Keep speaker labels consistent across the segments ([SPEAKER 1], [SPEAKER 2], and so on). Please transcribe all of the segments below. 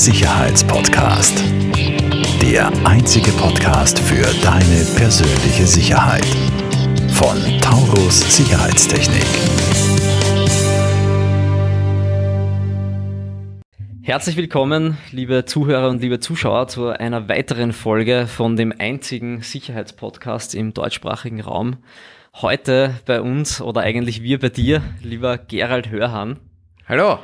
[SPEAKER 1] Sicherheitspodcast. Der einzige Podcast für deine persönliche Sicherheit. Von Taurus Sicherheitstechnik.
[SPEAKER 2] Herzlich willkommen, liebe Zuhörer und liebe Zuschauer, zu einer weiteren Folge von dem einzigen Sicherheitspodcast im deutschsprachigen Raum. Heute bei uns oder eigentlich wir bei dir, lieber Gerald Hörhan.
[SPEAKER 3] Hallo.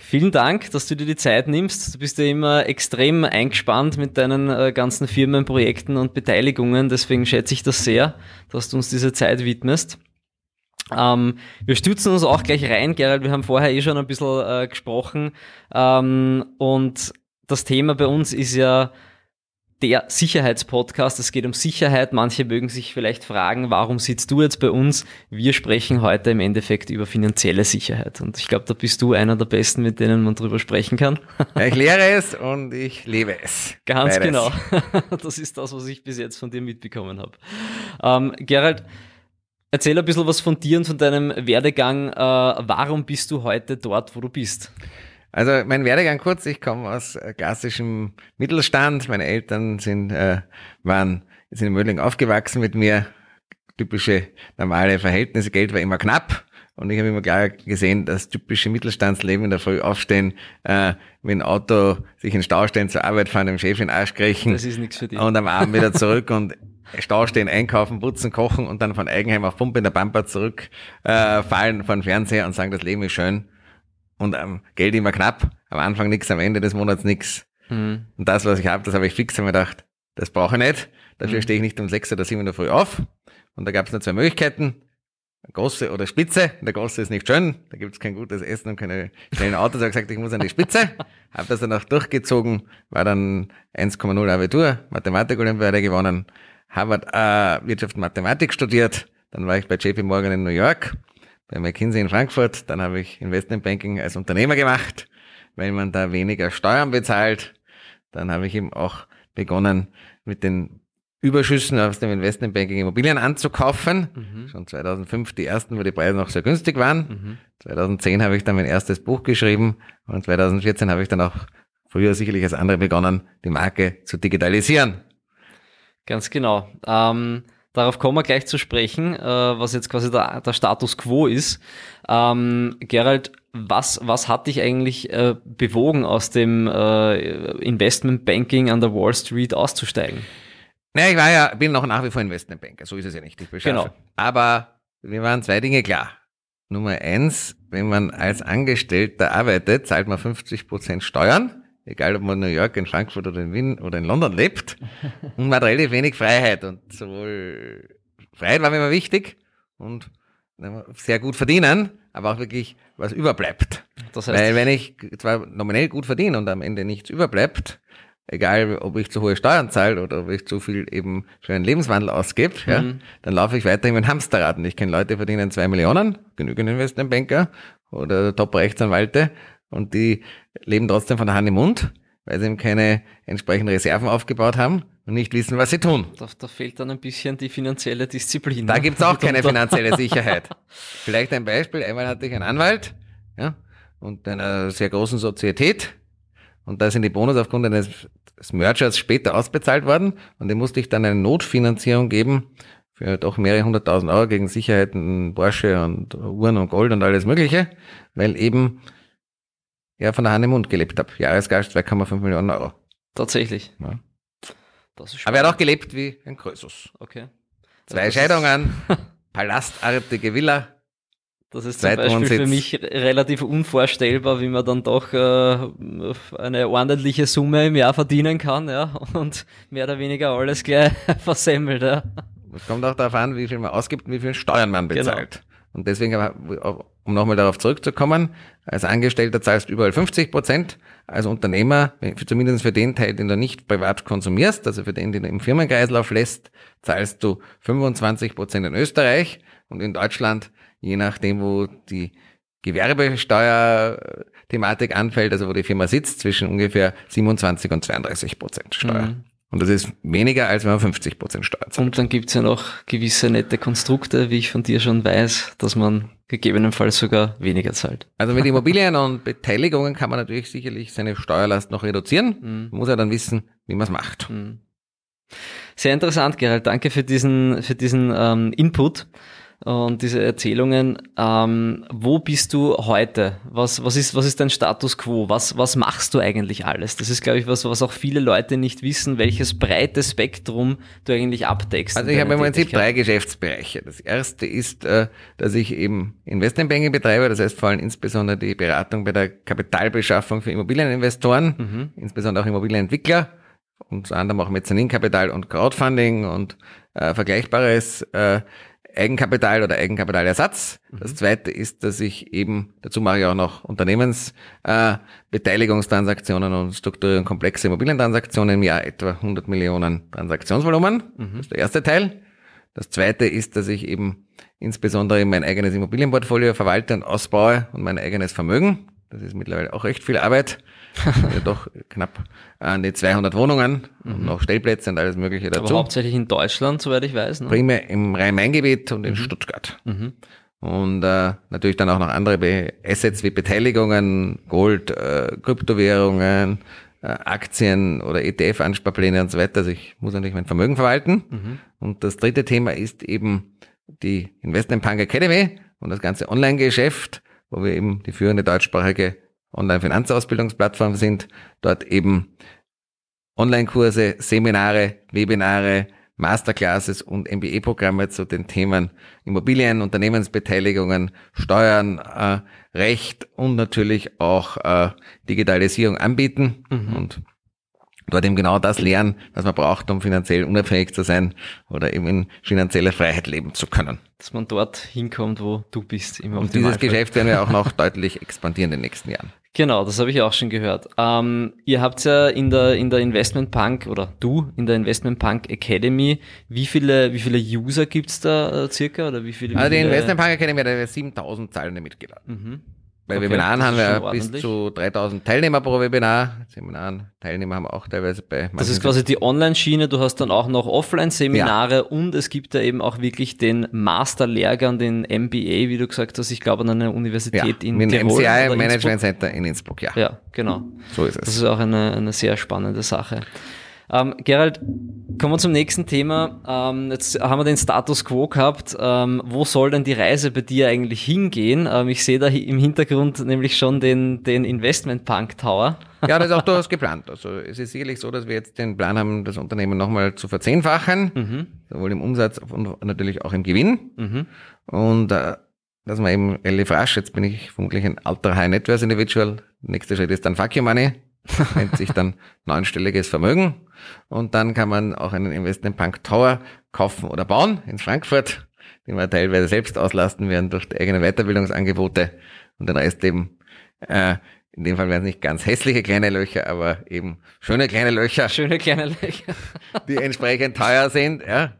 [SPEAKER 2] Vielen Dank, dass du dir die Zeit nimmst. Du bist ja immer extrem eingespannt mit deinen äh, ganzen Firmenprojekten und Beteiligungen. Deswegen schätze ich das sehr, dass du uns diese Zeit widmest. Ähm, wir stürzen uns auch gleich rein, Gerald. Wir haben vorher eh schon ein bisschen äh, gesprochen. Ähm, und das Thema bei uns ist ja der Sicherheitspodcast. Es geht um Sicherheit. Manche mögen sich vielleicht fragen, warum sitzt du jetzt bei uns? Wir sprechen heute im Endeffekt über finanzielle Sicherheit. Und ich glaube, da bist du einer der Besten, mit denen man drüber sprechen kann.
[SPEAKER 3] ich lehre es und ich lebe es.
[SPEAKER 2] Ganz Beides. genau. Das ist das, was ich bis jetzt von dir mitbekommen habe. Ähm, Gerald, Erzähl ein bisschen was von dir und von deinem Werdegang. Äh, warum bist du heute dort, wo du bist?
[SPEAKER 3] Also mein Werdegang kurz, ich komme aus äh, klassischem Mittelstand. Meine Eltern sind, äh, waren, sind in Mödling aufgewachsen mit mir. Typische normale Verhältnisse, Geld war immer knapp. Und ich habe immer klar gesehen, dass typische Mittelstandsleben in der Früh aufstehen, äh, mit dem Auto sich in Stau stellen, zur Arbeit fahren, dem Chef in den Arsch kriechen.
[SPEAKER 2] Das ist nichts für dich.
[SPEAKER 3] Und am Abend wieder zurück und Stau stehen, einkaufen, putzen, kochen und dann von Eigenheim auf Pumpe in der Pampa zurück äh, fallen von Fernseher und sagen, das Leben ist schön und ähm, Geld immer knapp. Am Anfang nichts, am Ende des Monats nichts. Mhm. Und das, was ich habe, das habe ich fix mir gedacht, das brauche ich nicht. Dafür mhm. stehe ich nicht um sechs oder sieben in der Früh auf. Und da gab es nur zwei Möglichkeiten. Große oder Spitze. Der Große ist nicht schön, da gibt es kein gutes Essen und keine schnellen Autos. Ich habe gesagt, ich muss an die Spitze. habe das dann auch durchgezogen, war dann 1,0 Abitur, Mathematik-Olympiade gewonnen, Harvard äh, Wirtschaft und Mathematik studiert. Dann war ich bei JP Morgan in New York, bei McKinsey in Frankfurt. Dann habe ich Investmentbanking als Unternehmer gemacht, weil man da weniger Steuern bezahlt. Dann habe ich eben auch begonnen, mit den Überschüssen aus dem Investmentbanking Immobilien anzukaufen. Mhm. Schon 2005 die ersten, wo die Preise noch sehr günstig waren. Mhm. 2010 habe ich dann mein erstes Buch geschrieben und 2014 habe ich dann auch früher sicherlich als andere begonnen, die Marke zu digitalisieren.
[SPEAKER 2] Ganz genau. Ähm, darauf kommen wir gleich zu sprechen, äh, was jetzt quasi der, der Status quo ist. Ähm, Gerald, was, was hat dich eigentlich äh, bewogen, aus dem äh, Investmentbanking an der Wall Street auszusteigen?
[SPEAKER 3] Naja, ich war ja, bin noch nach wie vor Investmentbanker, so ist es ja nicht. Ich beschaffe. Genau. Aber mir waren zwei Dinge klar. Nummer eins, wenn man als Angestellter arbeitet, zahlt man 50 Prozent Steuern egal ob man in New York, in Frankfurt oder in Wien oder in London lebt, und man hat relativ wenig Freiheit. Und sowohl Freiheit war mir immer wichtig und sehr gut verdienen, aber auch wirklich was überbleibt. Das heißt, Weil wenn ich zwar nominell gut verdiene und am Ende nichts überbleibt, egal ob ich zu hohe Steuern zahle oder ob ich zu viel eben für einen Lebenswandel ausgebe, mhm. ja, dann laufe ich weiterhin mit Hamsterrad. Und ich kenne Leute, die verdienen zwei Millionen, genügend Investmentbanker oder Top-Rechtsanwalte und die leben trotzdem von der Hand im Mund, weil sie eben keine entsprechenden Reserven aufgebaut haben und nicht wissen, was sie tun.
[SPEAKER 2] Da, da fehlt dann ein bisschen die finanzielle Disziplin.
[SPEAKER 3] Da ne? gibt's auch keine finanzielle Sicherheit. Vielleicht ein Beispiel. Einmal hatte ich einen Anwalt ja, und einer sehr großen Sozietät und da sind die Bonus aufgrund eines Mergers später ausbezahlt worden und dem musste ich dann eine Notfinanzierung geben für doch mehrere hunderttausend Euro gegen Sicherheiten, Porsche und Uhren und Gold und alles mögliche, weil eben ja, von der Hand im Mund gelebt habe. Jahresgast 2,5 Millionen Euro.
[SPEAKER 2] Tatsächlich.
[SPEAKER 3] Ja. Aber er hat auch gelebt wie ein Krösus.
[SPEAKER 2] Okay.
[SPEAKER 3] Zwei das Scheidungen, palastartige Villa.
[SPEAKER 2] Das ist zum Beispiel für mich relativ unvorstellbar, wie man dann doch äh, eine ordentliche Summe im Jahr verdienen kann, ja, und mehr oder weniger alles gleich versemmelt, ja.
[SPEAKER 3] Es kommt auch darauf an, wie viel man ausgibt und wie viel Steuern man genau. bezahlt. Und deswegen, um nochmal darauf zurückzukommen, als Angestellter zahlst du überall 50 Prozent, als Unternehmer, zumindest für den Teil, den du nicht privat konsumierst, also für den, den du im Firmenkreislauf lässt, zahlst du 25 Prozent in Österreich und in Deutschland, je nachdem, wo die Gewerbesteuer-Thematik anfällt, also wo die Firma sitzt, zwischen ungefähr 27 und 32 Prozent Steuer. Mhm. Und das ist weniger, als wenn man 50 Prozent Steuer zahlt.
[SPEAKER 2] Und dann gibt's ja noch gewisse nette Konstrukte, wie ich von dir schon weiß, dass man gegebenenfalls sogar weniger zahlt.
[SPEAKER 3] Also mit Immobilien und Beteiligungen kann man natürlich sicherlich seine Steuerlast noch reduzieren.
[SPEAKER 2] Mhm.
[SPEAKER 3] Man muss ja dann wissen, wie man es macht.
[SPEAKER 2] Mhm. Sehr interessant, Gerald. Danke für diesen, für diesen ähm, Input und diese Erzählungen. Ähm, wo bist du heute? Was, was, ist, was ist dein Status quo? Was, was machst du eigentlich alles? Das ist, glaube ich, was, was auch viele Leute nicht wissen, welches breite Spektrum du eigentlich abdeckst.
[SPEAKER 3] Also ich habe im Prinzip drei Geschäftsbereiche. Das erste ist, äh, dass ich eben Investmentbanking betreibe, das heißt vor allem insbesondere die Beratung bei der Kapitalbeschaffung für Immobilieninvestoren,
[SPEAKER 2] Mhm.
[SPEAKER 3] insbesondere auch Immobilienentwickler, unter anderem auch Mezzaninkapital und Crowdfunding und äh, vergleichbares äh, Eigenkapital oder Eigenkapitalersatz. Das zweite ist, dass ich eben, dazu mache ich auch noch Unternehmens äh, und strukturieren komplexe Immobilientransaktionen im Jahr etwa 100 Millionen Transaktionsvolumen. Das ist der erste Teil. Das zweite ist, dass ich eben insbesondere mein eigenes Immobilienportfolio verwalte und ausbaue und mein eigenes Vermögen. Das ist mittlerweile auch recht viel Arbeit. ja, doch knapp an die 200 Wohnungen und noch Stellplätze und alles Mögliche
[SPEAKER 2] Aber
[SPEAKER 3] dazu.
[SPEAKER 2] hauptsächlich in Deutschland, soweit ich weiß. Ne?
[SPEAKER 3] Primär im Rhein-Main-Gebiet und in Stuttgart.
[SPEAKER 2] Mhm.
[SPEAKER 3] Und äh, natürlich dann auch noch andere Assets wie Beteiligungen, Gold, äh, Kryptowährungen, äh, Aktien oder ETF-Ansparpläne und so weiter. Also ich muss natürlich mein Vermögen verwalten.
[SPEAKER 2] Mhm.
[SPEAKER 3] Und das dritte Thema ist eben die Investment Punk Academy und das ganze Online-Geschäft, wo wir eben die führende deutschsprachige Online-Finanzausbildungsplattform sind. Dort eben Online-Kurse, Seminare, Webinare, Masterclasses und MBE-Programme zu den Themen Immobilien, Unternehmensbeteiligungen, Steuern, äh, Recht und natürlich auch äh, Digitalisierung anbieten und dort eben genau das lernen, was man braucht, um finanziell unabhängig zu sein oder eben in finanzieller Freiheit leben zu können.
[SPEAKER 2] Dass man dort hinkommt, wo du bist. Im
[SPEAKER 3] Und dieses. Geschäft werden wir auch noch deutlich expandieren in den nächsten Jahren.
[SPEAKER 2] Genau, das habe ich auch schon gehört. Ähm, ihr habt ja in der, in der Investment Punk oder du in der Investment Punk Academy, wie viele, wie viele User gibt's da äh, circa? Oder wie viele, wie
[SPEAKER 3] Also die
[SPEAKER 2] viele
[SPEAKER 3] Investment Bank Academy hat 7000 zahlende Mitglieder.
[SPEAKER 2] Mhm.
[SPEAKER 3] Bei
[SPEAKER 2] Okay,
[SPEAKER 3] Webinaren
[SPEAKER 2] das
[SPEAKER 3] haben wir bis zu 3000 Teilnehmer pro Webinar. Seminaren, Teilnehmer haben wir auch teilweise bei
[SPEAKER 2] Das ist quasi die Online-Schiene, du hast dann auch noch Offline-Seminare und es gibt da eben auch wirklich den Master-Lehrgang, den MBA, wie du gesagt hast, ich glaube an einer
[SPEAKER 3] ja,
[SPEAKER 2] Universität in
[SPEAKER 3] mit dem
[SPEAKER 2] Tirol.
[SPEAKER 3] MCI Management Center in Innsbruck, ja.
[SPEAKER 2] Innsbruck. Ja, genau.
[SPEAKER 3] So ist
[SPEAKER 2] Das
[SPEAKER 3] es.
[SPEAKER 2] ist auch eine, eine sehr spannende Sache. Ähm, Gerald, kommen wir zum nächsten Thema. Ähm, jetzt haben wir den Status quo gehabt. Ähm, wo soll denn die Reise bei dir eigentlich hingehen? Ähm, ich sehe da im Hintergrund nämlich schon den, den Investment Punk Tower.
[SPEAKER 3] Ja, das ist auch durchaus geplant. Also es ist sicherlich so, dass wir jetzt den Plan haben, das Unternehmen nochmal zu verzehnfachen,
[SPEAKER 2] Mhm.
[SPEAKER 3] sowohl im Umsatz und natürlich auch im Gewinn.
[SPEAKER 2] Mhm.
[SPEAKER 3] Und äh, dass man eben relativ rasch, jetzt bin ich vermutlich ein alter High Net Worth Individual, nächster Schritt ist dann Fuck Your Money, nennt sich dann neunstelliges Vermögen. Und dann kann man auch einen Investment Punk Tower kaufen oder bauen in Frankfurt, den wir teilweise selbst auslasten werden durch die eigenen Weiterbildungsangebote und den Rest eben, äh, in dem Fall werden es nicht ganz hässliche kleine Löcher, aber eben schöne kleine Löcher,
[SPEAKER 2] Schöne kleine Löcher.
[SPEAKER 3] die entsprechend teuer sind. Ja.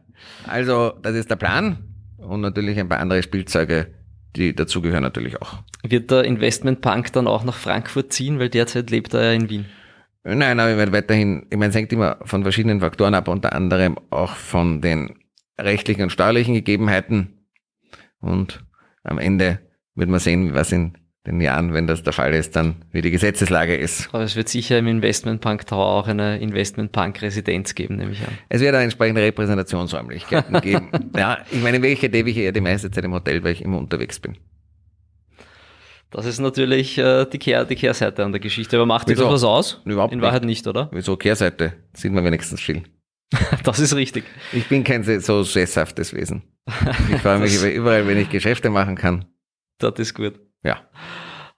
[SPEAKER 3] Also das ist der Plan und natürlich ein paar andere Spielzeuge, die dazugehören natürlich auch.
[SPEAKER 2] Wird der Investment Punk dann auch nach Frankfurt ziehen, weil derzeit lebt er ja in Wien.
[SPEAKER 3] Nein, aber ich werde weiterhin, ich meine, es hängt immer von verschiedenen Faktoren ab, unter anderem auch von den rechtlichen und steuerlichen Gegebenheiten. Und am Ende wird man sehen, was in den Jahren, wenn das der Fall ist, dann wie die Gesetzeslage ist.
[SPEAKER 2] Aber es wird sicher im Investment Punk Tower auch eine Investment Punk Residenz geben, nehme ich an.
[SPEAKER 3] Es wird auch entsprechende Repräsentationsräumlichkeiten geben. Ja, ich meine, in Wirklichkeit lebe ich eher die meiste Zeit im Hotel, weil ich immer unterwegs bin.
[SPEAKER 2] Das ist natürlich äh, die, Kehr, die Kehrseite an der Geschichte. Aber macht dir das was aus?
[SPEAKER 3] Überhaupt
[SPEAKER 2] In
[SPEAKER 3] nicht.
[SPEAKER 2] Wahrheit nicht, oder?
[SPEAKER 3] Wieso Kehrseite? Sieht man wenigstens viel.
[SPEAKER 2] Das ist richtig.
[SPEAKER 3] Ich bin kein so sesshaftes Wesen. Ich freue mich überall, wenn ich Geschäfte machen kann.
[SPEAKER 2] Das ist gut.
[SPEAKER 3] Ja.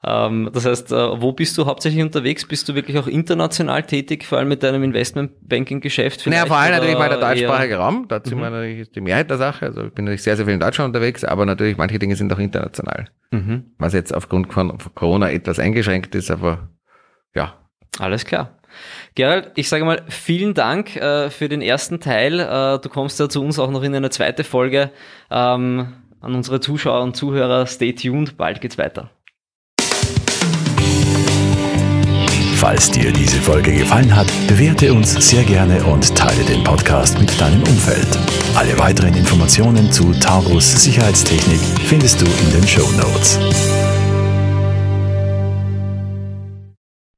[SPEAKER 2] Ähm, das heißt, äh, wo bist du hauptsächlich unterwegs? Bist du wirklich auch international tätig, vor allem mit deinem Investmentbanking-Geschäft?
[SPEAKER 3] Naja, vor allem natürlich mal der deutschsprachige
[SPEAKER 2] eher-
[SPEAKER 3] Raum. Da sind
[SPEAKER 2] Mhm.
[SPEAKER 3] wir natürlich ist die Mehrheit der Sache. Also ich bin natürlich sehr, sehr viel in Deutschland unterwegs, aber natürlich manche Dinge sind auch international.
[SPEAKER 2] Mhm.
[SPEAKER 3] Was jetzt aufgrund von Corona etwas eingeschränkt ist, aber ja.
[SPEAKER 2] Alles klar. Gerald, ich sage mal vielen Dank äh, für den ersten Teil. Äh, du kommst ja zu uns auch noch in eine zweite Folge. Ähm, an unsere Zuschauer und Zuhörer, stay tuned, bald geht's weiter.
[SPEAKER 1] Falls dir diese Folge gefallen hat, bewerte uns sehr gerne und teile den Podcast mit deinem Umfeld. Alle weiteren Informationen zu Taurus Sicherheitstechnik findest du in den Show Notes.